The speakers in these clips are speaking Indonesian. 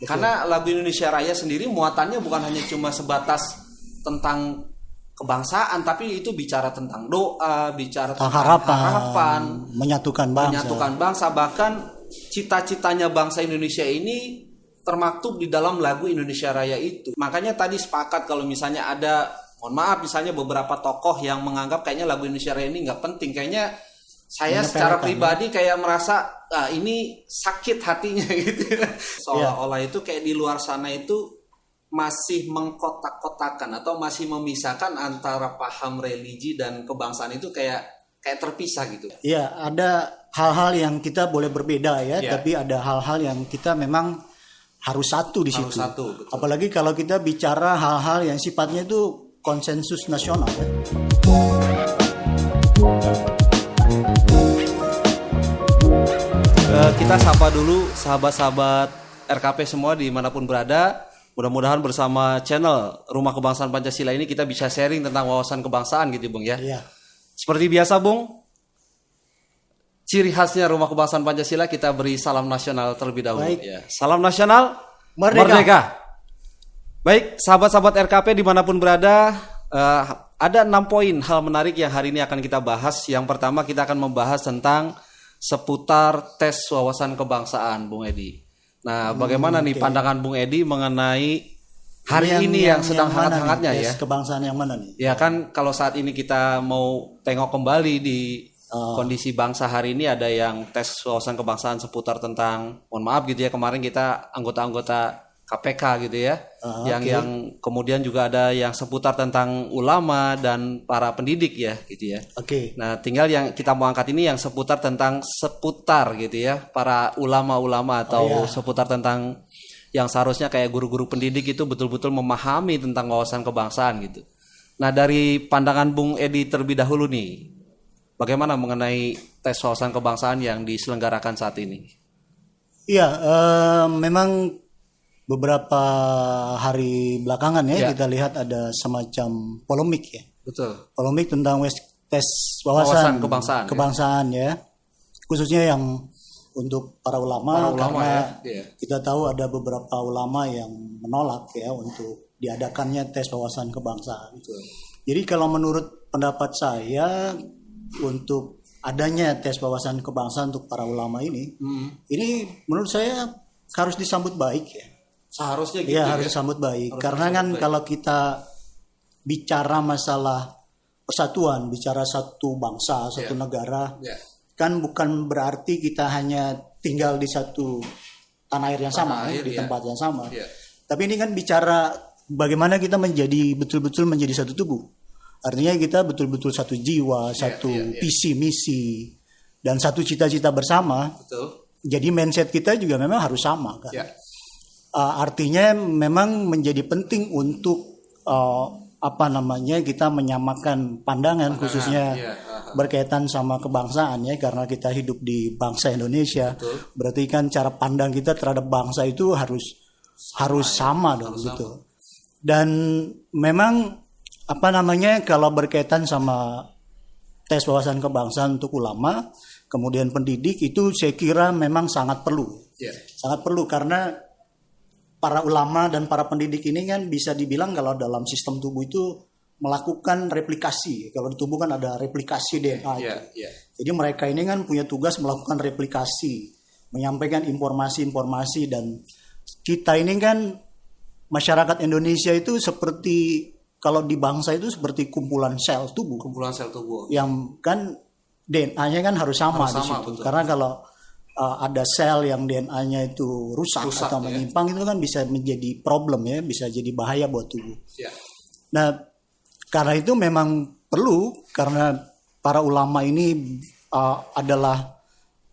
Karena lagu Indonesia Raya sendiri muatannya bukan hanya cuma sebatas tentang kebangsaan, tapi itu bicara tentang doa, bicara tentang harapan, harapan menyatukan bangsa. menyatukan bangsa. Bahkan cita-citanya bangsa Indonesia ini termaktub di dalam lagu Indonesia Raya itu. Makanya tadi sepakat kalau misalnya ada mohon maaf misalnya beberapa tokoh yang menganggap kayaknya lagu Indonesia Raya ini nggak penting. Kayaknya saya secara Menyepelekan, pribadi kayak merasa ah, ini sakit hatinya gitu seolah-olah itu kayak di luar sana itu masih mengkotak-kotakan atau masih memisahkan antara paham religi dan kebangsaan itu kayak kayak terpisah gitu Iya, ada hal-hal yang kita boleh berbeda ya, Iya. tapi ada hal-hal yang kita memang harus satu di Harus situ. satu, betul. Apalagi kalau kita bicara hal-hal yang sifatnya itu konsensus nasional. ya. Kita sapa dulu sahabat-sahabat RKP semua di mana pun berada. Mudah-mudahan bersama channel Rumah Kebangsaan Pancasila ini kita bisa sharing tentang wawasan kebangsaan gitu Bung ya. Iya. Seperti biasa Bung, ciri khasnya Rumah Kebangsaan Pancasila kita beri salam nasional terlebih dahulu. Baik. Ya. Salam nasional, Merdeka. Baik, sahabat-sahabat RKP di mana pun berada, eh, ada enam poin hal menarik yang hari ini akan kita bahas. Yang pertama kita akan membahas tentang seputar tes wawasan kebangsaan, Bung Edi. Nah, bagaimana nih pandangan Bung Edi mengenai hari ini yang, sedang mana nih? hangat-hangatnya ya? Kebangsaan yang mana nih? Ya kan kalau saat ini kita mau tengok kembali di Oh. kondisi bangsa hari ini ada yang tes wawasan kebangsaan seputar tentang mohon maaf gitu ya kemarin kita anggota-anggota KPK gitu ya. Ah, yang yang kemudian juga ada yang seputar tentang ulama dan para pendidik ya gitu ya. Oke. Nah, tinggal yang kita mau angkat ini yang seputar tentang seputar gitu ya, para ulama-ulama atau seputar tentang yang seharusnya kayak guru-guru pendidik itu betul-betul memahami tentang wawasan kebangsaan gitu. Nah, dari pandangan Bung Edi terlebih dahulu nih, bagaimana mengenai tes wawasan kebangsaan yang diselenggarakan saat ini? Iya, eh, memang beberapa hari belakangan ya, Ya. kita lihat ada semacam polemik ya. Betul. polemik tentang wes- tes Wawasan wawasan, kebangsaan, ya. kebangsaan ya. khususnya yang untuk para ulama, Para ulama karena ya, iya. kita tahu ada beberapa ulama yang menolak ya untuk diadakannya tes wawasan kebangsaan. Jadi kalau menurut pendapat saya untuk adanya tes wawasan kebangsaan untuk para ulama ini, Hmm. ini menurut saya harus disambut baik ya. Seharusnya gitu Iya ya. harus disambut baik karena kan kalau kita bicara masalah persatuan, bicara satu bangsa, satu negara, Ya. kan bukan berarti kita hanya tinggal di satu tanah air yang sama, air, di ya. tempat yang sama. Iya. Tapi ini kan bicara bagaimana kita menjadi betul-betul menjadi satu tubuh. Artinya kita betul-betul satu jiwa, satu iya, iya. visi misi dan satu cita-cita bersama. Betul. Jadi mindset kita juga memang harus sama kan. Ya. Uh, artinya memang menjadi penting untuk uh, apa namanya kita menyamakan pandangan, khususnya iya, aha. berkaitan sama kebangsaan ya karena kita hidup di bangsa Indonesia. Berarti kan cara pandang kita terhadap bangsa itu harus harus sama dong gitu. Dan memang apa namanya kalau berkaitan sama tes wawasan kebangsaan untuk ulama, kemudian pendidik itu saya kira memang sangat perlu Ya. sangat perlu karena para ulama dan para pendidik ini kan bisa dibilang kalau dalam sistem tubuh itu melakukan replikasi. Kalau di tubuh kan ada replikasi DNA. Ya, itu. ya. Jadi mereka ini kan punya tugas melakukan replikasi, menyampaikan informasi-informasi dan kita ini kan masyarakat Indonesia itu seperti kalau di bangsa itu seperti kumpulan sel tubuh Kumpulan sel tubuh. yang kan DNA-nya kan harus sama Harus di sama, situ. betul. Karena kalau uh, ada sel yang DNA-nya itu rusak, Rusak, atau ya. menyimpang itu kan bisa menjadi problem ya, bisa jadi bahaya buat tubuh. Ya. Nah, karena itu memang perlu karena para ulama ini uh, adalah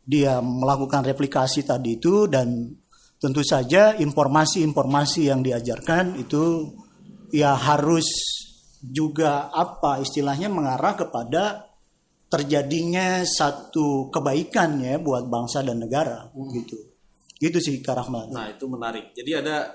dia melakukan replikasi tadi itu dan tentu saja informasi-informasi yang diajarkan itu ya harus juga apa istilahnya mengarah kepada terjadinya satu kebaikan ya buat bangsa dan negara gitu. Gitu sih Kak Rahmat. Nah, itu menarik. Jadi ada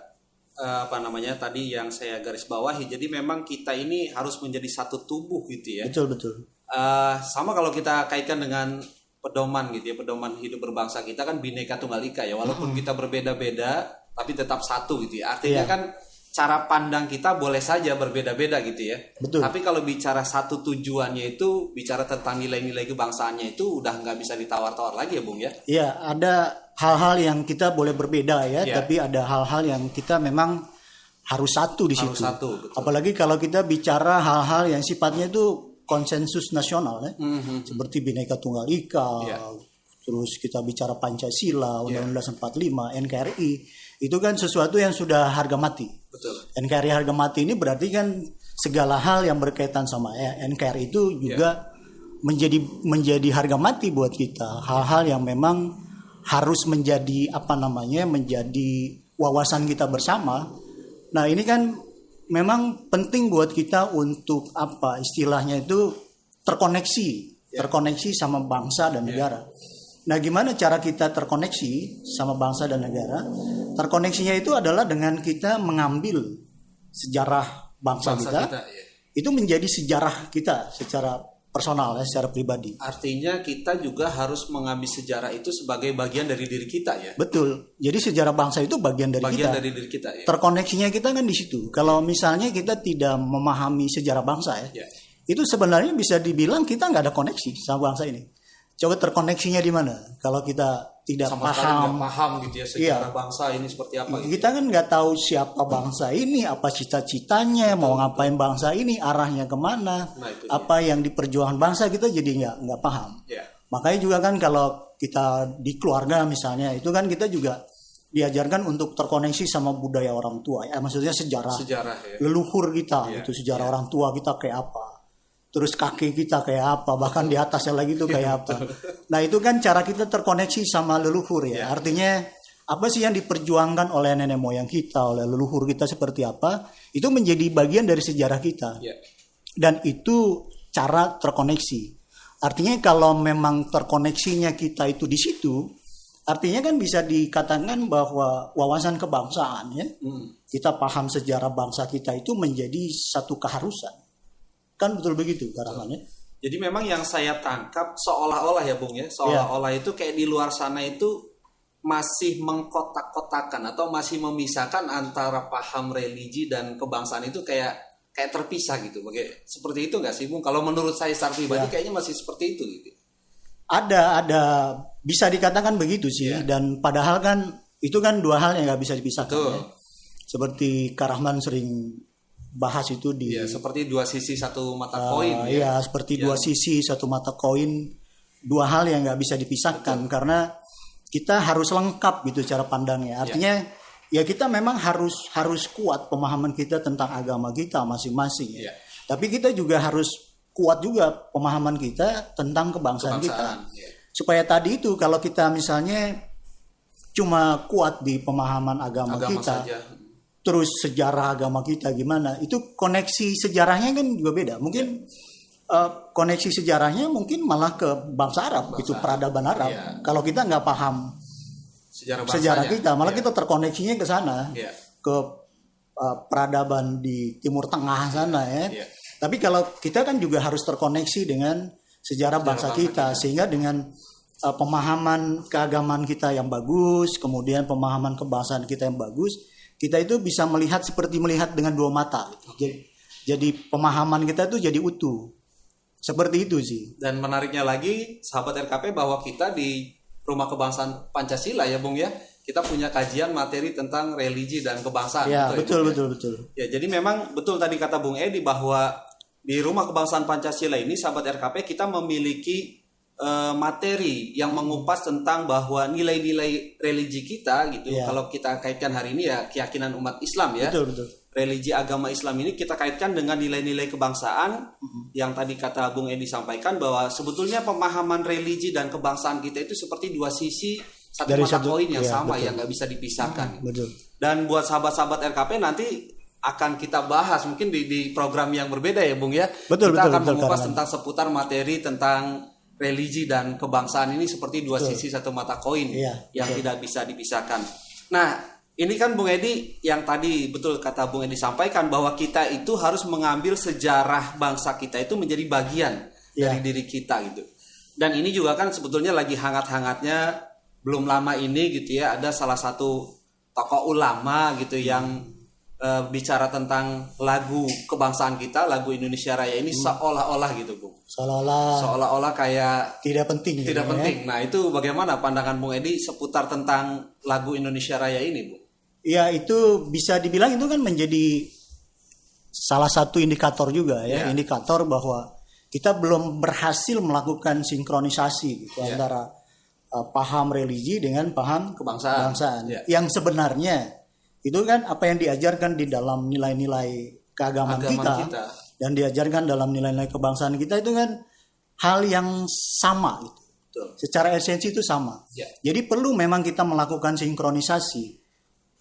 eh, apa namanya tadi yang saya garis bawahi. Jadi memang kita ini harus menjadi satu tubuh gitu ya. Betul betul. Eh, sama kalau kita kaitkan dengan pedoman gitu ya, pedoman hidup berbangsa kita kan bineka tunggal ika ya. Walaupun kita berbeda-beda, tapi tetap satu gitu ya. Artinya Iya. kan cara pandang kita boleh saja berbeda-beda gitu ya. Betul. Tapi kalau bicara satu tujuannya itu bicara tentang nilai-nilai kebangsaannya itu udah nggak bisa ditawar-tawar lagi ya Bung ya. Iya, ada hal-hal yang kita boleh berbeda ya, Iya. tapi ada hal-hal yang kita memang harus satu di Harus situ. satu, betul. Apalagi kalau kita bicara hal-hal yang sifatnya itu konsensus nasional ya, seperti Bhinneka Tunggal Ika, Mhm. Iya. terus kita bicara Pancasila, Undang-Undang 45, NKRI, itu kan sesuatu yang sudah harga mati. Betul. NKRI harga mati ini berarti kan segala hal yang berkaitan sama eh, NKRI itu juga menjadi menjadi harga mati buat kita. Hal-hal yang memang harus menjadi apa namanya menjadi wawasan kita bersama. Nah ini kan memang penting buat kita untuk apa istilahnya itu terkoneksi, terkoneksi sama bangsa dan negara. Nah, gimana cara kita terkoneksi sama bangsa dan negara? Terkoneksinya itu adalah dengan kita mengambil sejarah bangsa, Bangsa kita, kita, iya. itu menjadi sejarah kita secara personal ya, secara pribadi. Artinya kita juga harus mengambil sejarah itu sebagai bagian dari diri kita ya. Betul. Jadi sejarah bangsa itu bagian dari Bagian kita. dari diri kita ya. Terkoneksinya kita kan di situ. Kalau misalnya kita tidak memahami sejarah bangsa ya, Ya. itu sebenarnya bisa dibilang kita nggak ada koneksi sama bangsa ini. Coba terkoneksinya di mana? Kalau kita tidak Sama paham, paham gitu ya sejarah Iya. bangsa ini seperti apa gitu. kita kan nggak tahu siapa bangsa ini, apa cita-citanya, mau ngapain bangsa ini, arahnya ke mana, Nah, itu dia. apa yang diperjuangkan bangsa kita jadi nggak nggak paham. Ya. Makanya juga kan kalau kita di keluarga misalnya itu kan kita juga diajarkan untuk terkoneksi sama budaya orang tua ya maksudnya sejarah, Sejarah ya. leluhur kita Iya, itu sejarah orang tua kita kayak apa terus kakek kita kayak apa bahkan di atasnya lagi itu kayak apa nah itu kan cara kita terkoneksi sama leluhur Iya. ya artinya apa sih yang diperjuangkan oleh nenek moyang kita oleh leluhur kita seperti apa itu menjadi bagian dari sejarah kita Ya. dan itu cara terkoneksi. Artinya kalau memang terkoneksinya kita itu di situ, artinya kan bisa dikatakan bahwa wawasan kebangsaan ya, Hmm. kita paham sejarah bangsa kita itu menjadi satu keharusan. Kan betul begitu karamannya. Jadi memang yang saya tangkap seolah-olah ya Bung ya, seolah-olah itu kayak di luar sana itu masih mengkotak-kotakan atau masih memisahkan antara paham religi dan kebangsaan itu kayak kayak terpisah gitu. Baga- Seperti itu nggak sih Bung? Kalau menurut saya secara pribadi Ya. kayaknya masih seperti itu gitu. Ada ada bisa dikatakan begitu sih Iya. dan padahal kan itu kan dua hal yang nggak bisa dipisahkan. Betul. ya. Seperti Karahman sering bahas itu di Ya, seperti dua sisi satu mata Ah, koin ya. iya, seperti dua sisi satu mata koin, dua hal yang nggak bisa dipisahkan karena kita harus lengkap gitu cara pandangnya. Artinya ya kita memang harus harus kuat pemahaman kita tentang agama kita masing-masing. ya. Iya. Tapi kita juga harus kuat juga pemahaman kita tentang kebangsaan, Kebangsaan, kita. ya. Supaya tadi itu kalau kita misalnya cuma kuat di pemahaman agama, Agama kita, saja. Terus sejarah agama kita gimana? Itu koneksi sejarahnya kan juga beda. Mungkin eh, koneksi sejarahnya mungkin malah ke bangsa Arab itu peradaban Arab. Iya. kalau kita nggak paham Sejarah sejarah kita malah Iya. kita terkoneksinya ke sana Iya. ke eh, peradaban di Timur Tengah sana ya. Iya. tapi kalau kita kan juga harus terkoneksi dengan sejarah bangsa, bangsa kita. sehingga dengan eh, pemahaman keagamaan kita yang bagus kemudian pemahaman kebangsaan kita yang bagus kita itu bisa melihat seperti melihat dengan dua mata jadi, jadi pemahaman kita itu jadi utuh seperti itu sih Dan menariknya lagi, sahabat RKP bahwa kita di Rumah Kebangsaan Pancasila ya, Bung ya, kita punya kajian materi tentang religi dan kebangsaan. ya gitu betul Bung, ya? betul betul Ya, jadi memang betul tadi kata Bung Edi bahwa di Rumah Kebangsaan Pancasila ini, sahabat RKP, kita memiliki eh, materi yang mengupas tentang bahwa nilai-nilai religi kita gitu. Ya. Kalau kita kaitkan hari ini ya keyakinan umat Islam ya betul betul religi agama Islam ini kita kaitkan dengan nilai-nilai kebangsaan yang tadi kata Bung Edi sampaikan bahwa sebetulnya pemahaman religi dan kebangsaan kita itu seperti dua sisi satu Dari mata koin yang iya, sama betul. yang nggak bisa dipisahkan. betul Dan buat sahabat-sahabat RKP nanti akan kita bahas mungkin di, di program yang berbeda ya Bung ya. Betul, kita betul, akan betul, mengupas Karaman. tentang seputar materi tentang religi dan kebangsaan ini seperti dua sisi satu mata koin Iya, yang betul. tidak bisa dipisahkan. Nah, ini kan Bung Edi yang tadi betul kata Bung Edi sampaikan bahwa kita itu harus mengambil sejarah bangsa kita itu menjadi bagian Iya. dari diri kita gitu. Dan ini juga kan sebetulnya lagi hangat-hangatnya belum lama ini gitu ya ada salah satu tokoh ulama gitu yang uh, bicara tentang lagu kebangsaan kita, lagu Indonesia Raya ini hmm. seolah-olah gitu, Bung. Seolah-olah seolah-olah kayak tidak penting gitu tidak gitu, penting. Ya? Nah, itu bagaimana pandangan Bung Edi seputar tentang lagu Indonesia Raya ini, Bung? Ya, itu bisa dibilang itu kan menjadi salah satu indikator juga ya, yeah. indikator bahwa kita belum berhasil melakukan sinkronisasi gitu yeah. antara uh, paham religi dengan paham kebangsaan. kebangsaan. Yeah. Yang sebenarnya itu kan apa yang diajarkan di dalam nilai-nilai keagamaan kita, kita dan diajarkan dalam nilai-nilai kebangsaan kita itu kan hal yang sama gitu. Betul. Secara esensi itu sama. Ya. Jadi perlu memang kita melakukan sinkronisasi.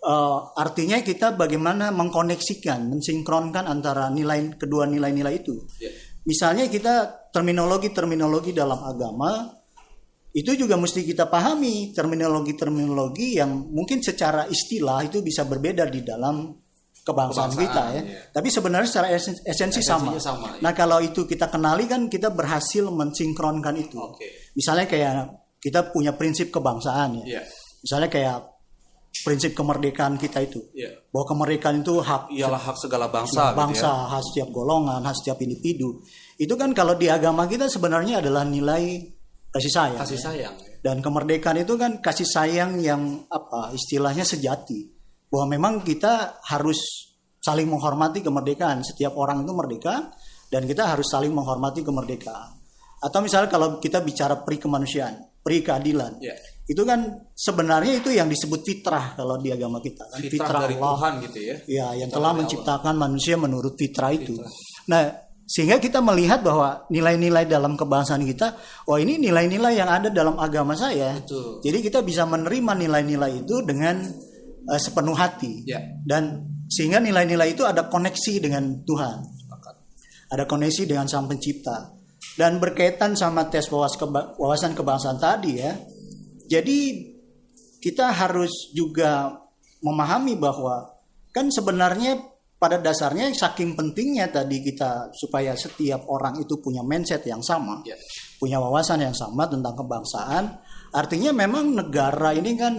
Uh, artinya kita bagaimana mengkoneksikan, mensinkronkan antara nilai kedua nilai-nilai itu. Ya. Misalnya kita terminologi-terminologi dalam agama itu juga mesti kita pahami terminologi-terminologi yang mungkin secara istilah itu bisa berbeda di dalam kebangsaan, kebangsaan kita ya. Iya. Tapi sebenarnya secara esensi, esensi sama. sama iya. Nah kalau itu kita kenali kan kita berhasil mensinkronkan itu. Okay. Misalnya kayak kita punya prinsip kebangsaan ya. Yeah. Misalnya kayak prinsip kemerdekaan kita itu. Yeah. Bahwa kemerdekaan itu hak ialah hak segala bangsa. Bangsa, gitu ya. hak setiap golongan, hak setiap individu. Itu kan kalau di agama kita sebenarnya adalah nilai kasih sayang. Kasih ya. sayang. Dan kemerdekaan itu kan kasih sayang yang apa istilahnya sejati. Bahwa memang kita harus saling menghormati kemerdekaan. Setiap orang itu merdeka dan kita harus saling menghormati kemerdekaan. Atau misalnya kalau kita bicara pri kemanusiaan, pri keadilan, yeah. itu kan sebenarnya itu yang disebut fitrah kalau di agama kita. Kan? Fitrah, fitrah dari Allah, Tuhan gitu ya. Ya, yang telah menciptakan Allah. manusia menurut fitrah, fitrah itu. Nah, sehingga kita melihat bahwa nilai-nilai dalam kebangsaan kita, oh ini nilai-nilai yang ada dalam agama saya. Betul. Jadi kita bisa menerima nilai-nilai itu dengan uh, sepenuh hati. Ya. Dan sehingga nilai-nilai itu ada koneksi dengan Tuhan. Ada koneksi dengan Sang Pencipta. Dan berkaitan sama tes wawasan kebangsaan tadi ya. Jadi kita harus juga memahami bahwa kan sebenarnya pada dasarnya saking pentingnya tadi kita supaya setiap orang itu punya mindset yang sama, yeah. punya wawasan yang sama tentang kebangsaan. Artinya memang negara ini kan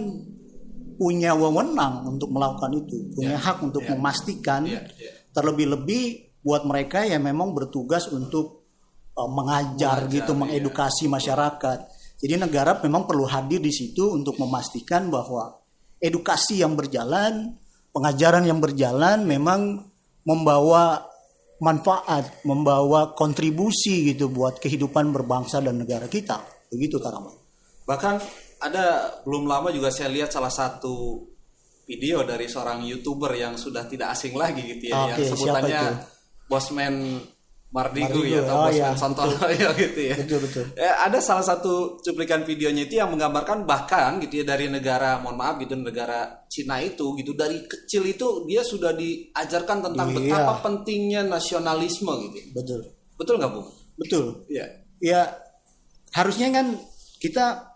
punya wewenang untuk melakukan itu, punya yeah. hak untuk yeah. memastikan. Yeah. Yeah. Terlebih-lebih buat mereka yang memang bertugas untuk uh, mengajar, mengajar gitu, yeah. mengedukasi masyarakat. Jadi negara memang perlu hadir di situ untuk memastikan bahwa edukasi yang berjalan pengajaran yang berjalan memang membawa manfaat, membawa kontribusi gitu buat kehidupan berbangsa dan negara kita. Begitu Karama. Bahkan ada belum lama juga saya lihat salah satu video dari seorang youtuber yang sudah tidak asing lagi gitu ya, okay, yang sebutannya Bosman Mardigu, Mardigu ya atau oh, ya, Santono ya gitu ya. Betul betul. Ya, ada salah satu cuplikan videonya itu yang menggambarkan bahkan gitu ya dari negara mohon maaf gitu negara Cina itu gitu dari kecil itu dia sudah diajarkan tentang iya. betapa pentingnya nasionalisme gitu. Betul. Betul nggak bu? Betul. Iya. Ya harusnya kan kita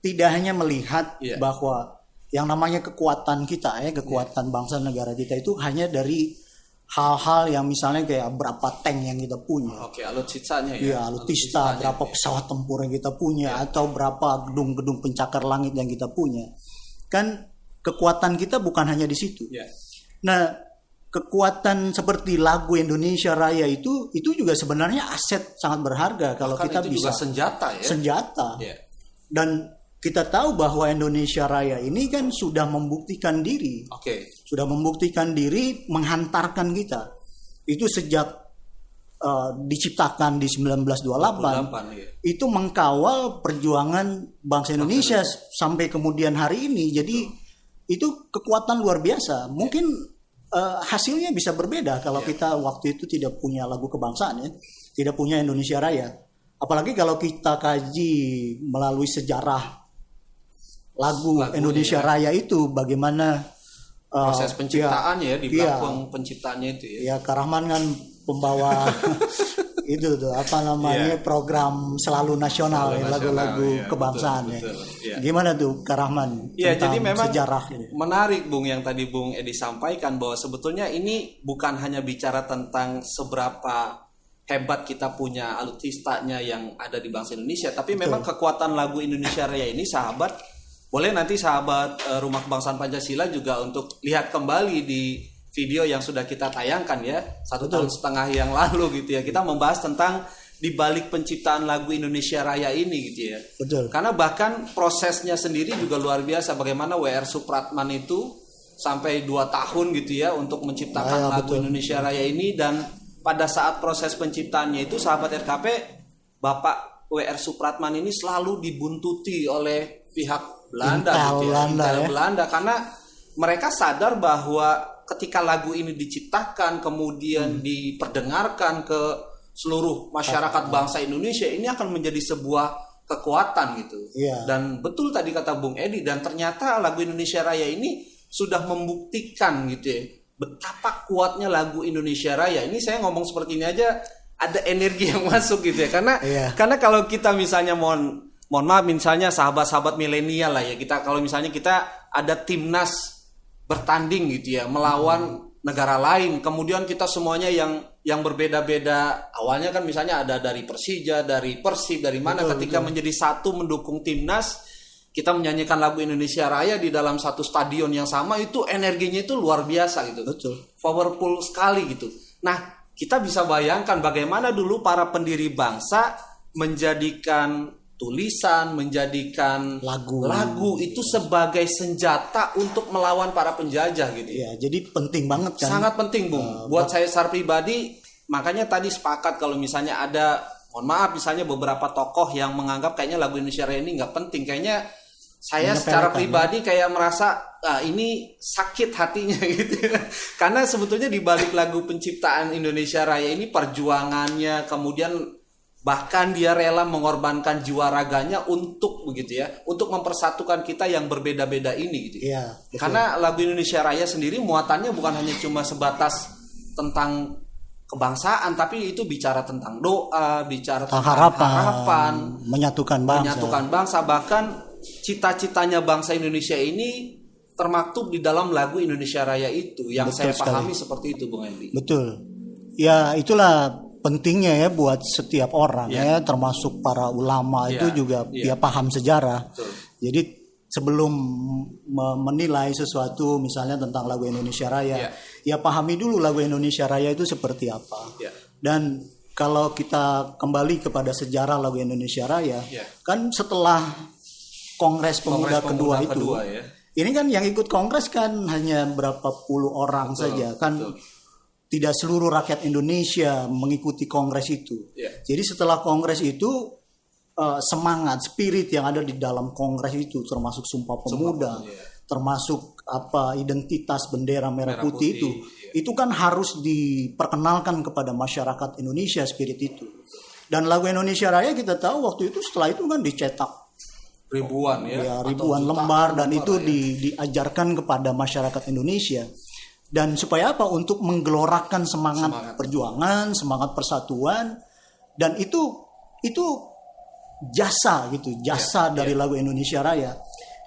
tidak hanya melihat yeah. bahwa yang namanya kekuatan kita ya kekuatan yeah. bangsa negara kita itu hanya dari hal-hal yang misalnya kayak berapa tank yang kita punya. Oke, alutsistanya ya. Iya, alutsista, berapa ya. pesawat tempur yang kita punya ya. atau berapa gedung-gedung pencakar langit yang kita punya. Kan kekuatan kita bukan hanya di situ. Ya. Nah, kekuatan seperti lagu Indonesia Raya itu itu juga sebenarnya aset sangat berharga kalau Bahkan kita bisa juga senjata ya. Senjata. Ya. Dan kita tahu bahwa Indonesia Raya ini kan sudah membuktikan diri. Oke. Okay. Sudah membuktikan diri menghantarkan kita. Itu sejak uh, diciptakan di 1928. 28, iya. Itu mengkawal perjuangan bangsa Indonesia bangsa sampai kemudian hari ini. Jadi itu kekuatan luar biasa. Mungkin uh, hasilnya bisa berbeda kalau yeah. kita waktu itu tidak punya lagu kebangsaan ya, tidak punya Indonesia Raya. Apalagi kalau kita kaji melalui sejarah lagu, lagu Indonesia ya. Raya itu bagaimana uh, proses penciptaannya ya, ya di iya. belakang ya, penciptanya itu ya. Ya Karahman kan pembawa itu tuh apa namanya yeah. program selalu nasional ya, lagu-lagu ya, kebangsaan betul, ya. Betul, ya. Gimana tuh Karahman ya, jadi memang sejarah ini? Menarik Bung yang tadi Bung Edi sampaikan bahwa sebetulnya ini bukan hanya bicara tentang seberapa hebat kita punya alutsistanya yang ada di bangsa Indonesia, tapi Betul. memang kekuatan lagu Indonesia Raya ini sahabat boleh nanti sahabat uh, Rumah Kebangsaan Pancasila juga untuk lihat kembali di video yang sudah kita tayangkan ya satu Betul. tahun setengah yang lalu gitu ya kita membahas tentang di balik penciptaan lagu Indonesia Raya ini gitu ya. Betul. Karena bahkan prosesnya sendiri juga luar biasa bagaimana WR Supratman itu sampai dua tahun gitu ya untuk menciptakan ah, ya, lagu betul. Indonesia Raya ini dan pada saat proses penciptaannya itu sahabat RKP Bapak WR Supratman ini selalu dibuntuti oleh pihak Belanda Intel gitu ya, Belanda, Intel ya. Belanda karena mereka sadar bahwa ketika lagu ini diciptakan kemudian hmm. diperdengarkan ke seluruh masyarakat bangsa Indonesia ini akan menjadi sebuah kekuatan gitu. Yeah. Dan betul tadi kata Bung Edi dan ternyata lagu Indonesia Raya ini sudah membuktikan gitu ya betapa kuatnya lagu Indonesia Raya. Ini saya ngomong seperti ini aja ada energi yang masuk gitu ya karena yeah. karena kalau kita misalnya mohon mohon maaf misalnya sahabat-sahabat milenial lah ya kita kalau misalnya kita ada timnas bertanding gitu ya melawan hmm. negara lain kemudian kita semuanya yang yang berbeda-beda awalnya kan misalnya ada dari Persija dari Persib dari mana betul, ketika betul. menjadi satu mendukung timnas kita menyanyikan lagu Indonesia Raya di dalam satu stadion yang sama itu energinya itu luar biasa gitu betul powerful sekali gitu nah kita bisa bayangkan bagaimana dulu para pendiri bangsa menjadikan tulisan, menjadikan lagu lagu itu sebagai senjata untuk melawan para penjajah gitu. Ya, jadi penting banget kan. Sangat penting, Bung. Uh, buat saya secara pribadi, makanya tadi sepakat kalau misalnya ada mohon maaf misalnya beberapa tokoh yang menganggap kayaknya lagu Indonesia Raya ini nggak penting, kayaknya saya secara pribadi kayak merasa ah, ini sakit hatinya gitu karena sebetulnya di balik lagu penciptaan Indonesia Raya ini perjuangannya kemudian bahkan dia rela mengorbankan jiwa raganya untuk begitu ya untuk mempersatukan kita yang berbeda-beda ini gitu. Ya, karena lagu Indonesia Raya sendiri muatannya bukan hanya cuma sebatas tentang kebangsaan tapi itu bicara tentang doa bicara tentang harapan, harapan menyatukan bangsa. menyatukan bangsa. Bahkan cita-citanya bangsa Indonesia ini termaktub di dalam lagu Indonesia Raya itu yang betul saya pahami seperti itu Bung Endi betul. Ya itulah pentingnya ya buat setiap orang yeah. ya termasuk para ulama yeah. itu juga yeah. dia paham sejarah. Betul. Jadi sebelum menilai sesuatu misalnya tentang lagu Indonesia Raya, yeah. ya pahami dulu lagu Indonesia Raya itu seperti apa. Yeah. Dan kalau kita kembali kepada sejarah lagu Indonesia Raya, yeah. kan setelah Kongres Pemuda, Kongres kedua, kedua itu, ya. ini kan yang ikut Kongres kan hanya berapa puluh orang betul, saja kan. Betul tidak seluruh rakyat Indonesia mengikuti kongres itu. Yeah. Jadi setelah kongres itu uh, semangat, spirit yang ada di dalam kongres itu termasuk Sumpah Pemuda, Sumpah, yeah. termasuk apa identitas bendera merah, merah putih, putih itu, yeah. itu kan harus diperkenalkan kepada masyarakat Indonesia spirit itu. Dan lagu Indonesia Raya kita tahu waktu itu setelah itu kan dicetak ribuan ya, ya ribuan lembar dan itu ya. di, diajarkan kepada masyarakat Indonesia dan supaya apa untuk menggelorakan semangat, semangat perjuangan semangat persatuan dan itu itu jasa gitu jasa ya, dari ya. lagu Indonesia Raya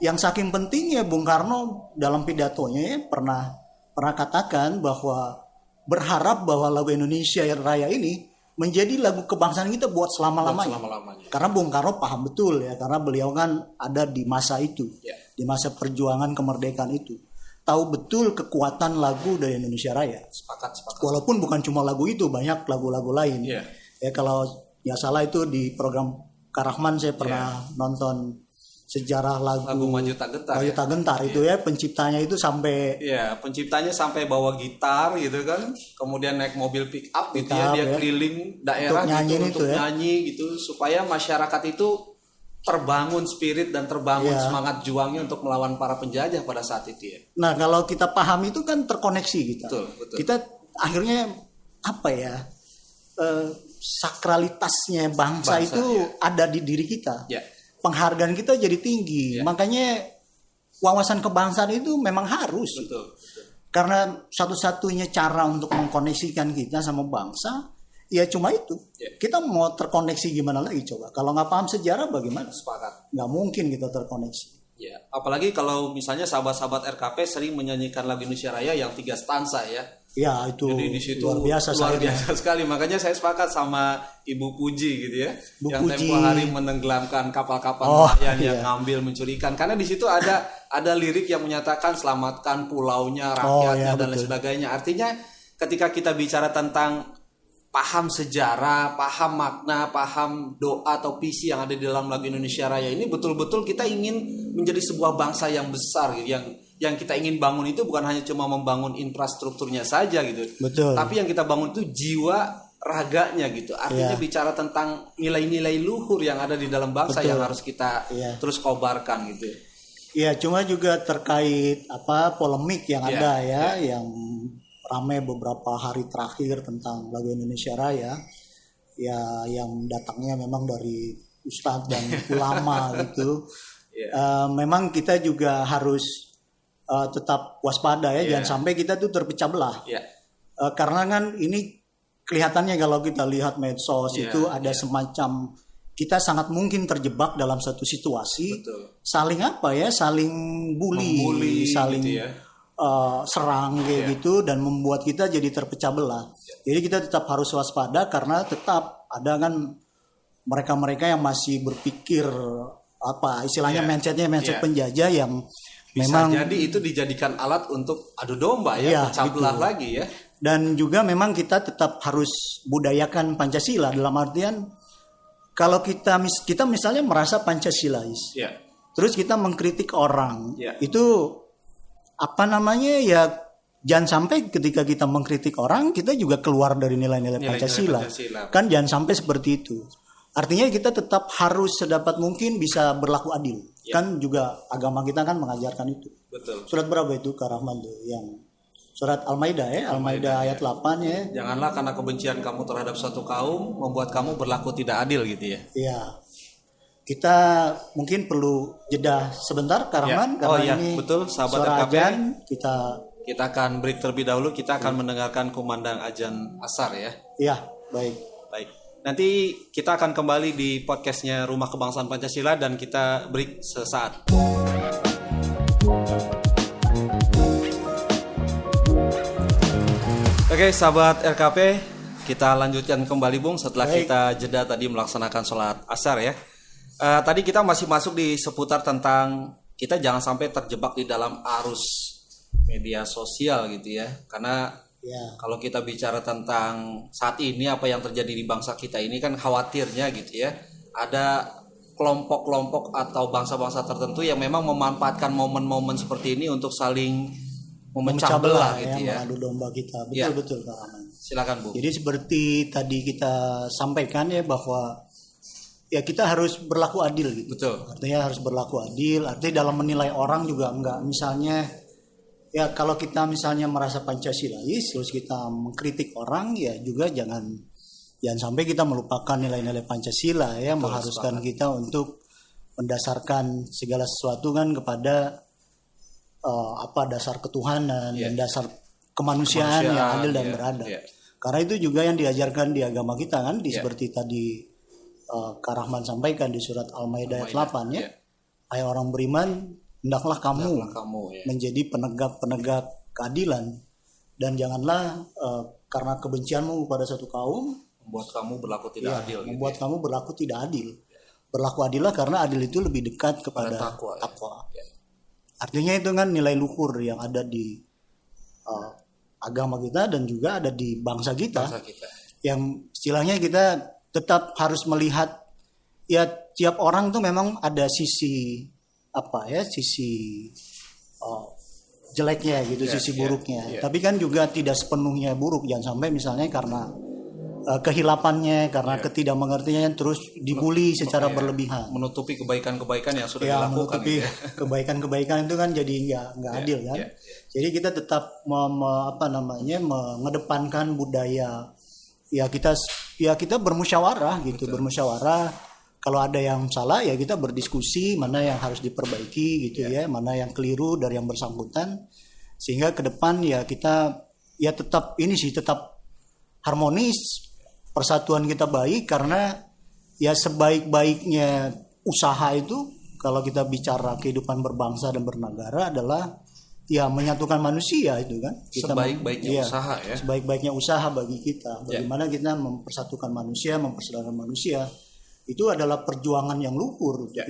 yang saking pentingnya Bung Karno dalam pidatonya ya, pernah pernah katakan bahwa berharap bahwa lagu Indonesia Raya ini menjadi lagu kebangsaan kita buat selama-lamanya. Selama karena Bung Karno paham betul ya, karena beliau kan ada di masa itu, ya. di masa perjuangan kemerdekaan itu tahu betul kekuatan lagu dari Indonesia Raya. Sepakat, sepakat. Walaupun bukan cuma lagu itu, banyak lagu-lagu lain. Yeah. Ya kalau ya salah itu di program Karahman saya pernah yeah. nonton sejarah lagu, lagu Maju Tak Gentar. Maju ya? Gentar itu yeah. ya penciptanya itu sampai Iya, penciptanya sampai bawa gitar gitu kan. Kemudian naik mobil pick up gitu ya, dia ya. keliling daerah untuk nyanyi gitu untuk ya. nyanyi gitu supaya masyarakat itu terbangun spirit dan terbangun ya. semangat juangnya untuk melawan para penjajah pada saat itu ya. Nah kalau kita paham itu kan terkoneksi kita. Betul, betul. Kita akhirnya apa ya eh, sakralitasnya bangsa, bangsa itu ya. ada di diri kita. Ya. Penghargaan kita jadi tinggi. Ya. Makanya wawasan kebangsaan itu memang harus. Betul, betul. Karena satu-satunya cara untuk mengkoneksikan kita sama bangsa ya cuma itu. Yeah. Kita mau terkoneksi gimana lagi coba? Kalau nggak paham sejarah bagaimana? Sepakat. Nggak mungkin kita terkoneksi. Ya, apalagi kalau misalnya sahabat-sahabat RKP sering menyanyikan lagu Indonesia Raya yang tiga stansa ya. Ya itu Jadi di situ luar biasa luar saya. biasa sekali. Makanya saya sepakat sama Ibu Puji gitu ya, Bu yang Puji. tempo hari menenggelamkan kapal-kapal Oh, nelayan yang iya. ngambil mencuri ikan. Karena di situ ada ada lirik yang menyatakan selamatkan pulaunya, rakyatnya iya, dan lain sebagainya. Artinya ketika kita bicara tentang paham sejarah, paham makna, paham doa atau visi yang ada di dalam lagu Indonesia Raya ini betul-betul kita ingin menjadi sebuah bangsa yang besar gitu. Yang yang kita ingin bangun itu bukan hanya cuma membangun infrastrukturnya saja gitu. Betul. Tapi yang kita bangun itu jiwa raganya gitu. Artinya Iya. bicara tentang nilai-nilai luhur yang ada di dalam bangsa Betul. yang harus kita Iya. terus kobarkan gitu. Ya cuma juga terkait apa polemik yang Iya, ada ya, yang ramai beberapa hari terakhir tentang lagu Indonesia Raya, ya yang datangnya memang dari ustadz dan ulama gitu. Iya. Eh, memang kita juga harus eh, tetap waspada ya, Iya. jangan sampai kita tuh terpecah belah. Ya. Eh, karena kan ini kelihatannya kalau kita lihat medsos Iya, itu ada semacam kita sangat mungkin terjebak dalam satu situasi Betul. saling apa ya saling bully, Membuli saling gitu ya. Eh, serang kayak Iya. gitu dan membuat kita jadi terpecah belah. Jadi kita tetap harus waspada karena tetap ada kan mereka-mereka yang masih berpikir apa istilahnya Iya. mindsetnya mindset Iya. penjajah yang Bisa memang jadi itu dijadikan alat untuk adu domba ya, Iya, pecah gitu. belah lagi ya. dan juga memang kita tetap harus budayakan Pancasila dalam artian kalau kita mis- kita misalnya merasa Pancasilais Ya. terus kita mengkritik orang Ya. itu apa namanya ya jangan sampai ketika kita mengkritik orang kita juga keluar dari nilai-nilai Pancasila. Pancasila. kan jangan sampai seperti itu artinya kita tetap harus sedapat mungkin bisa berlaku adil Ya. kan juga agama kita kan mengajarkan itu Betul. surat berapa itu Kak Rahman tuh yang surat Al-Maidah ya Al-Maidah ayat 8 ya Janganlah karena kebencian kamu terhadap suatu kaum membuat kamu berlaku tidak adil gitu ya. Iya. Kita mungkin perlu jeda sebentar Kak Rahman Ya. Oh karena iya, ini betul, sahabat suara RKP. ajan kita Kita akan break terlebih dahulu, kita akan mendengarkan kumandang ajan asar ya. ya baik. Baik. Nanti kita akan kembali di podcastnya Rumah Kebangsaan Pancasila dan kita break sesaat. Oke, sahabat RKP, kita lanjutkan kembali Bung setelah Baik. kita jeda tadi melaksanakan sholat asar ya. Eh, tadi kita masih masuk di seputar tentang kita jangan sampai terjebak di dalam arus media sosial gitu ya, karena Ya. kalau kita bicara tentang saat ini apa yang terjadi di bangsa kita ini kan khawatirnya gitu ya. Ada kelompok-kelompok atau bangsa-bangsa tertentu yang memang memanfaatkan momen-momen seperti ini untuk saling memecah belah gitu ya. mengadu domba kita. Betul Ya. betul Rahman. Silakan Bu. Jadi seperti tadi kita sampaikan ya bahwa ya kita harus berlaku adil gitu. Betul. Artinya harus berlaku adil. Artinya dalam menilai orang juga enggak. Misalnya ya kalau kita misalnya merasa Pancasilais terus kita mengkritik orang ya juga jangan jangan sampai kita melupakan nilai-nilai Pancasila ya mengharuskan kita untuk mendasarkan segala sesuatu kan kepada eh, apa dasar ketuhanan Iya. dan dasar kemanusiaan, yang Kemanusiaan, adil dan iya, beradab. iya. Karena itu juga yang diajarkan di agama kita kan di Iya. seperti tadi eh, Kak Rahman sampaikan di surat Al-Maidah ayat 8 ya. Iya. Hai orang beriman, hendaklah kamu Hendaklah kamu ya. menjadi penegak-penegak keadilan dan janganlah eh, karena kebencianmu kepada satu kaum Membuat kamu berlaku tidak ya, adil gitu. membuat kamu berlaku tidak adil. Berlaku adillah karena adil itu lebih dekat kepada takwa, ya. takwa. Ya. Artinya itu kan nilai luhur yang ada di eh, agama kita dan juga ada di bangsa kita Bangsa kita. yang istilahnya kita tetap harus melihat ya tiap orang tuh memang ada sisi apa ya sisi uh, jeleknya gitu Ya, sisi ya, buruknya ya. tapi kan juga tidak sepenuhnya buruk jangan sampai misalnya karena uh, kehilapannya karena ketidakmengertiannya terus dibully secara Ya. berlebihan Menutupi kebaikan-kebaikan yang sudah ya dilakukan menutupi gitu ya. kebaikan-kebaikan itu kan jadi nggak nggak adil kan ya, jadi kita tetap me- me- apa namanya mengedepankan budaya ya kita ya kita bermusyawarah gitu bermusyawarah. Kalau ada yang salah ya kita berdiskusi mana yang harus diperbaiki gitu ya mana yang keliru dari yang bersangkutan. Sehingga ke depan ya kita ya tetap ini sih tetap harmonis persatuan kita baik. Karena ya sebaik-baiknya usaha itu kalau kita bicara kehidupan berbangsa dan bernegara adalah ya menyatukan manusia itu kan. Kita sebaik-baiknya iya, usaha ya. Sebaik-baiknya usaha bagi kita. Ya. Bagaimana kita mempersatukan manusia, mempersaudarakan manusia. Itu adalah perjuangan yang luhur. Ya.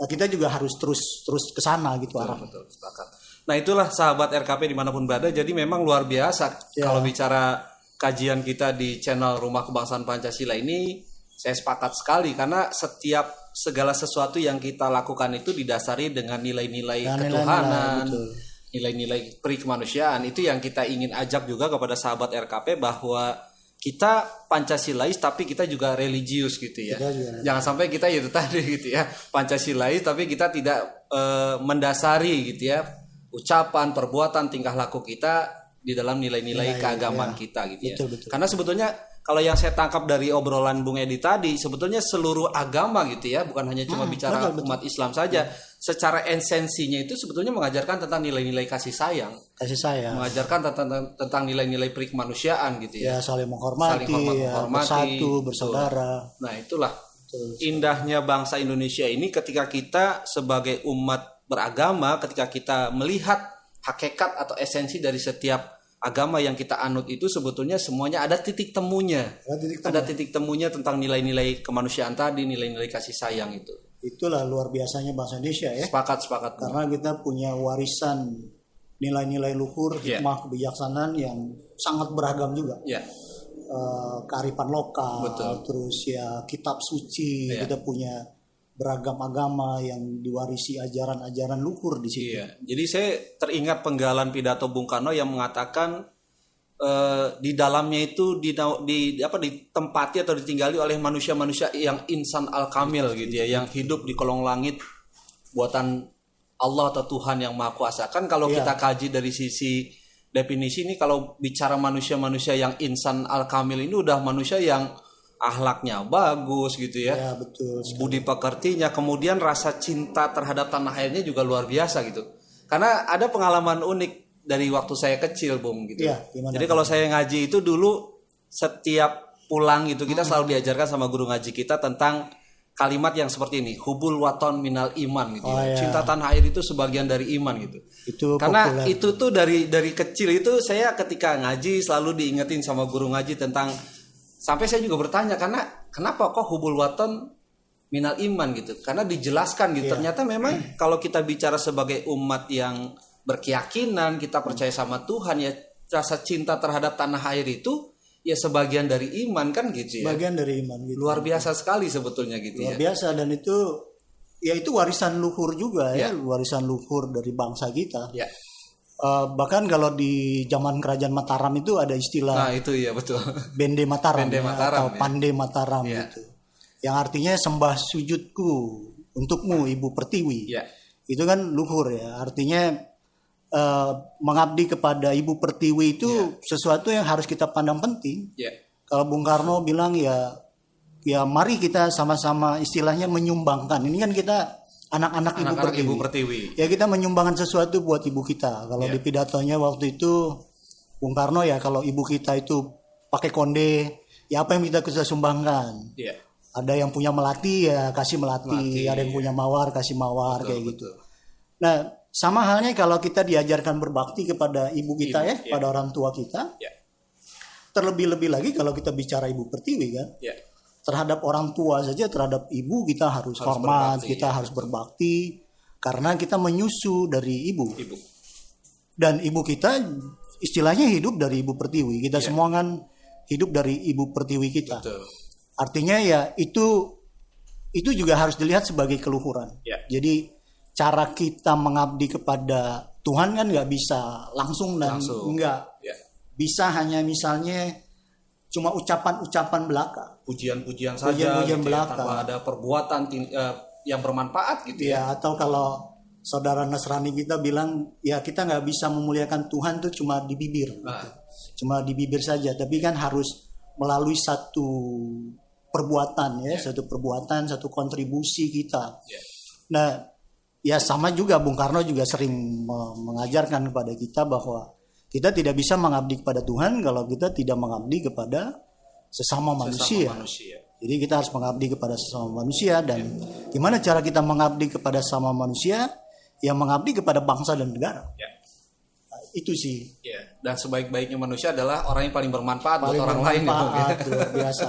Nah, kita juga harus terus terus ke sana gitu arah. Betul, sepakat. Nah itulah sahabat RKP di mana pun berada. Jadi memang luar biasa Ya. kalau bicara kajian kita di channel Rumah Kebangsaan Pancasila ini. Saya sepakat sekali karena setiap segala sesuatu yang kita lakukan itu didasari dengan nilai-nilai Ya, ketuhanan, betul. Nilai-nilai peri kemanusiaan. Itu yang kita ingin ajak juga kepada sahabat RKP bahwa kita Pancasilais tapi kita juga religius gitu ya. Juga Jangan sampai kita ya itu tadi gitu ya Pancasilais tapi kita tidak eh, mendasari gitu ya ucapan, perbuatan, tingkah laku kita di dalam nilai-nilai Nilai, keagamaan ya. kita gitu ya. Betul. Karena sebetulnya kalau yang saya tangkap dari obrolan Bung Edi tadi sebetulnya seluruh agama gitu ya, bukan hanya cuma bicara Hmm, betul, betul. umat Islam saja. Secara esensinya itu sebetulnya mengajarkan tentang nilai-nilai kasih sayang, Kasih saya. mengajarkan tentang tentang nilai-nilai peri kemanusiaan gitu ya. Ya saling menghormati, Saling hormat- ya, menghormati. bersatu, bersaudara. Nah, itulah Betul. indahnya bangsa Indonesia ini ketika kita sebagai umat beragama, ketika kita melihat hakikat atau esensi dari setiap agama yang kita anut itu sebetulnya semuanya ada titik temunya. Ada titik temu. Ada titik temunya tentang nilai-nilai kemanusiaan tadi, nilai-nilai kasih sayang itu. Itulah luar biasanya bangsa Indonesia ya. Sepakat, sepakat. Karena kita punya warisan nilai-nilai luhur, Iya. hikmah, kebijaksanaan yang sangat beragam juga. Ya, Eh, kearifan lokal, Betul. terus ya kitab suci, Iya. kita punya beragam agama yang diwarisi ajaran-ajaran luhur di situ. Iya, jadi saya teringat penggalan pidato Bung Karno yang mengatakan eh, di dalamnya itu di, di apa ditempati atau ditinggali oleh manusia-manusia yang insan al kamil gitu ya, yang hidup di kolong langit buatan Allah atau Tuhan yang Maha Kuasa. Kan kalau Iya. kita kaji dari sisi definisi ini kalau bicara manusia-manusia yang insan al kamil ini udah manusia yang ahlaknya bagus gitu ya Ya betul. budi pekertinya, kemudian rasa cinta terhadap tanah airnya juga luar biasa gitu. Karena ada pengalaman unik dari waktu saya kecil, Bung gitu. Gimana? Jadi kalau saya ngaji itu dulu setiap pulang gitu kita selalu diajarkan sama guru ngaji kita tentang kalimat yang seperti ini, hubul waton minal iman gitu. Oh, ya. Cinta tanah air itu sebagian dari iman gitu. Itu Karena populer. itu tuh dari dari kecil itu saya ketika ngaji selalu diingetin sama guru ngaji tentang sampai saya juga bertanya karena kenapa kok hubul waton minal iman gitu? Karena dijelaskan gitu. Ternyata memang kalau kita bicara sebagai umat yang berkeyakinan, kita percaya sama Tuhan ya rasa cinta terhadap tanah air itu ya sebagian dari iman kan gitu ya. bagian dari iman gitu. Luar biasa sekali sebetulnya gitu Luar ya. biasa dan itu ya itu warisan luhur juga ya, Ya. warisan luhur dari bangsa kita. Ya. Eh, bahkan kalau di zaman kerajaan Mataram itu ada istilah Nah, itu ya betul. Bende Mataram, Bende ya, Mataram, atau ya. Pande Mataram Ya. gitu. Yang artinya sembah sujudku untukmu Ibu Pertiwi. ya. Itu kan luhur ya. Artinya eh, mengabdi kepada Ibu Pertiwi itu sesuatu yang harus kita pandang penting. Ya. Kalau Bung Karno bilang ya ya mari kita sama-sama istilahnya menyumbangkan. Ini kan kita anak-anak Ibu Pertiwi. Ibu Pertiwi. Ya kita menyumbangkan sesuatu buat ibu kita. Kalau Ya. di pidatonya waktu itu Bung Karno ya kalau ibu kita itu pakai konde, ya apa yang kita bisa sumbangkan? Ya. Ada yang punya melati ya kasih melati, Melati, ada yang punya mawar kasih mawar kayak gitu. Betul. Nah, sama halnya kalau kita diajarkan berbakti kepada ibu kita Ibu, ya, ya. pada orang tua kita. Ya. Terlebih-lebih lagi kalau kita bicara ibu pertiwi kan, Ya. terhadap orang tua saja terhadap ibu kita harus, Harus hormat, berbakti, kita ya, harus berbakti karena kita menyusu dari ibu. Ibu. Dan ibu kita istilahnya hidup dari ibu pertiwi. Kita Ya. semua kan hidup dari ibu pertiwi kita. Betul. Artinya ya itu itu juga harus dilihat sebagai keluhuran. Ya. Jadi cara kita mengabdi kepada Tuhan kan nggak bisa langsung dan Langsung. nggak Ya. bisa hanya misalnya cuma ucapan-ucapan belaka. Pujian-pujian saja Pujian-pujian gitu ya, belaka. tanpa ada perbuatan eh, yang bermanfaat gitu ya. Ya atau kalau saudara Nasrani kita bilang ya kita nggak bisa memuliakan Tuhan tuh cuma di bibir, Nah, cuma di bibir saja. Tapi kan harus melalui satu perbuatan ya, satu perbuatan, satu kontribusi kita. ya. Nah, ya sama juga Bung Karno juga sering me- mengajarkan kepada kita bahwa kita tidak bisa mengabdi kepada Tuhan kalau kita tidak mengabdi kepada sesama Sesama manusia. manusia. Jadi kita harus mengabdi kepada sesama manusia dan gimana cara kita mengabdi kepada sesama manusia? Yang mengabdi kepada bangsa dan negara. Ya. Nah, itu sih. Ya. Dan sebaik-baiknya manusia adalah orang yang paling bermanfaat Paling buat orang lain. ya, Bung, ya. bermanfaat, luar biasa.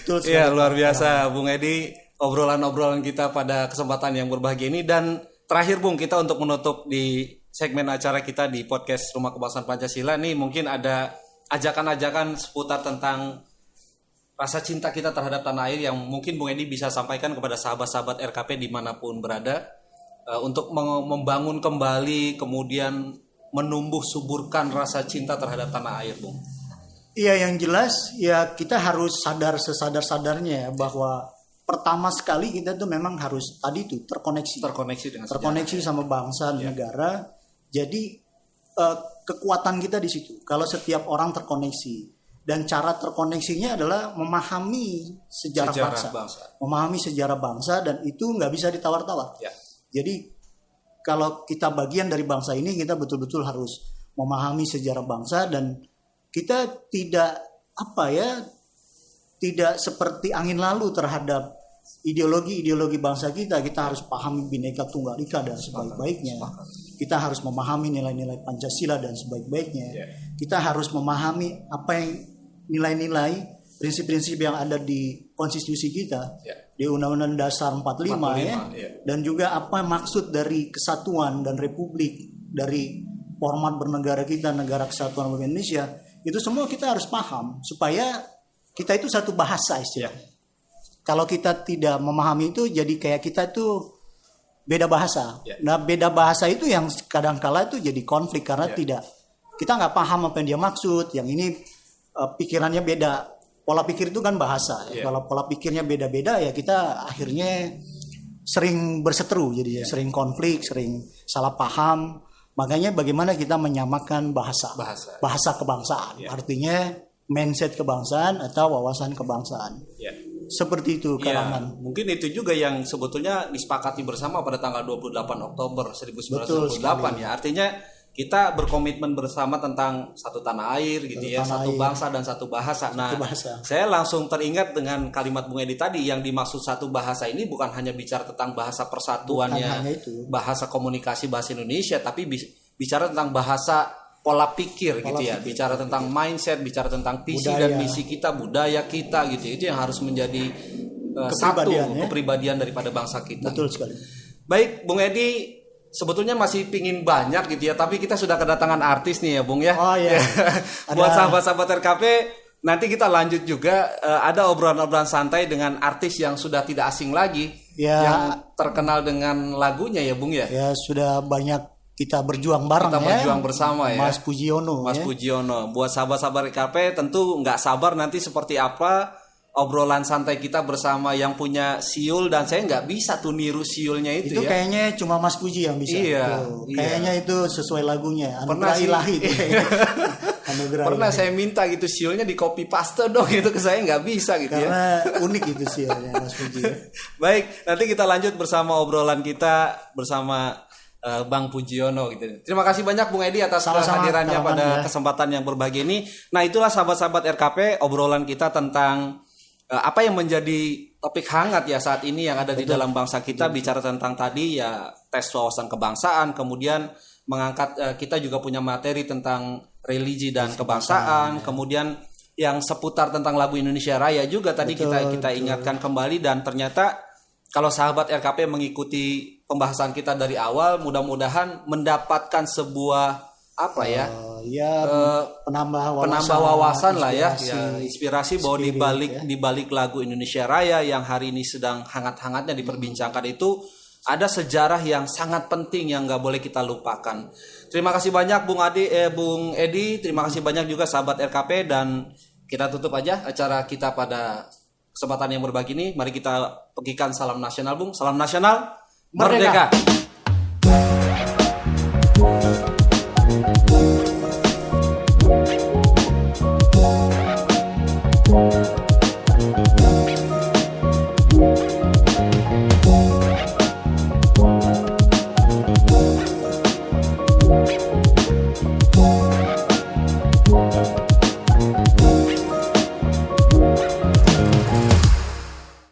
Betul. Iya luar biasa Bung Edi obrolan-obrolan kita pada kesempatan yang berbahagia ini dan terakhir Bung kita untuk menutup di segmen acara kita di podcast Rumah Kebangsaan Pancasila nih mungkin ada ajakan-ajakan seputar tentang rasa cinta kita terhadap tanah air yang mungkin Bung Edi bisa sampaikan kepada sahabat-sahabat RKP di mana pun berada eh, untuk membangun kembali kemudian menumbuh suburkan rasa cinta terhadap tanah air Bung. Iya yang jelas ya kita harus sadar sesadar-sadarnya ya, bahwa pertama sekali kita tuh memang harus tadi tuh terkoneksi. Terkoneksi dengan sejarah. terkoneksi sama bangsa dan negara. Jadi eh, kekuatan kita di situ. Kalau setiap orang terkoneksi dan cara terkoneksinya adalah memahami sejarah, Sejarah bangsa. bangsa. memahami sejarah bangsa dan itu nggak bisa ditawar-tawar. Ya. Jadi kalau kita bagian dari bangsa ini kita betul-betul harus memahami sejarah bangsa dan kita tidak apa ya tidak seperti angin lalu terhadap ideologi-ideologi bangsa kita. Kita harus pahami bineka tunggal ika dan sebaik-baiknya. Kita harus memahami nilai-nilai Pancasila dan sebaik-baiknya. Kita harus memahami apa yang nilai-nilai prinsip-prinsip yang ada di konstitusi kita Ya. di Undang-Undang Dasar 45, ya 45, ya. dan juga apa maksud dari kesatuan dan republik dari format bernegara kita negara kesatuan Republik Indonesia itu semua kita harus paham supaya kita itu satu bahasa istilahnya. Kalau kita tidak memahami itu jadi kayak kita itu beda bahasa. Ya. Nah beda bahasa itu yang kadang kala itu jadi konflik karena Ya. tidak kita nggak paham apa yang dia maksud. Yang ini eh, pikirannya beda. Pola pikir itu kan bahasa. Ya. Kalau pola pikirnya beda-beda ya kita akhirnya sering berseteru jadi Ya. sering konflik, sering salah paham. Makanya bagaimana kita menyamakan bahasa. Bahasa. Bahasa kebangsaan. Ya. Artinya mindset kebangsaan atau wawasan kebangsaan. Ya. Seperti itu kalangan. mungkin itu juga yang sebetulnya disepakati bersama pada tanggal 28 Oktober 1998 Betul ya. Artinya kita berkomitmen bersama tentang satu tanah air gitu ya, tanah satu air. bangsa dan satu bahasa. Nah, bahasa. saya langsung teringat dengan kalimat Bung Edi tadi yang dimaksud satu bahasa ini bukan hanya bicara tentang bahasa persatuannya, bahasa komunikasi bahasa Indonesia, tapi bicara tentang bahasa pola pikir gitu ya, bicara tentang mindset, bicara tentang visi dan misi kita, budaya kita gitu. Itu yang harus menjadi uh, satu Kepribadian, ya. kepribadian daripada bangsa kita. Betul sekali. Baik, Bung Edi, sebetulnya masih pingin banyak gitu ya, tapi kita sudah kedatangan artis nih ya, Bung ya. Oh, iya. Buat sahabat-sahabat RKP, nanti kita lanjut juga eh, ada obrolan-obrolan santai dengan artis yang sudah tidak asing lagi, Ya. yang terkenal dengan lagunya ya, Bung ya. Ya sudah banyak kita berjuang bareng Kita ya. berjuang bersama ya. Mas Pujiono Mas ya. Pujiono, buat sahabat-sahabat RKP tentu nggak sabar nanti seperti apa obrolan santai kita bersama yang punya siul dan saya nggak bisa tuh niru siulnya itu, itu ya. kayaknya cuma Mas Puji yang bisa. Iya, Tuh, iya. Kayaknya itu sesuai lagunya. Pernah Anugerah ilahi. itu. Anugerah Pernah ilahi. saya minta gitu siulnya di copy paste dong itu ke saya nggak bisa gitu ya. Karena unik itu sih ya, Mas Puji. Baik, nanti kita lanjut bersama obrolan kita bersama eh, Bang Pujiono gitu. Terima kasih banyak Bung Edi atas Sama-sama, kehadirannya pada ya. kesempatan yang berbahagia ini. Nah, itulah sahabat-sahabat RKP obrolan kita tentang eh, apa yang menjadi topik hangat ya saat ini yang ada di dalam bangsa kita bicara tentang tadi ya tes wawasan kebangsaan, kemudian mengangkat eh, kita juga punya materi tentang religi dan kebangsaan, kemudian yang seputar tentang lagu Indonesia Raya juga tadi kita kita ingatkan kembali dan ternyata kalau sahabat RKP mengikuti pembahasan kita dari awal mudah-mudahan mendapatkan sebuah apa ya Eh, ya penambah wawasan, penambah wawasan lah ya, ya inspirasi bahwa di balik di balik lagu Indonesia Raya yang hari ini sedang hangat-hangatnya diperbincangkan itu ada sejarah yang sangat penting yang nggak boleh kita lupakan. Terima kasih banyak Bung Adi, eh, Bung Edi, terima kasih banyak juga sahabat RKP dan kita tutup aja acara kita pada kesempatan yang berbagi ini. Mari kita pegikan salam nasional, Bung. Salam nasional, Merdeka. merdeka.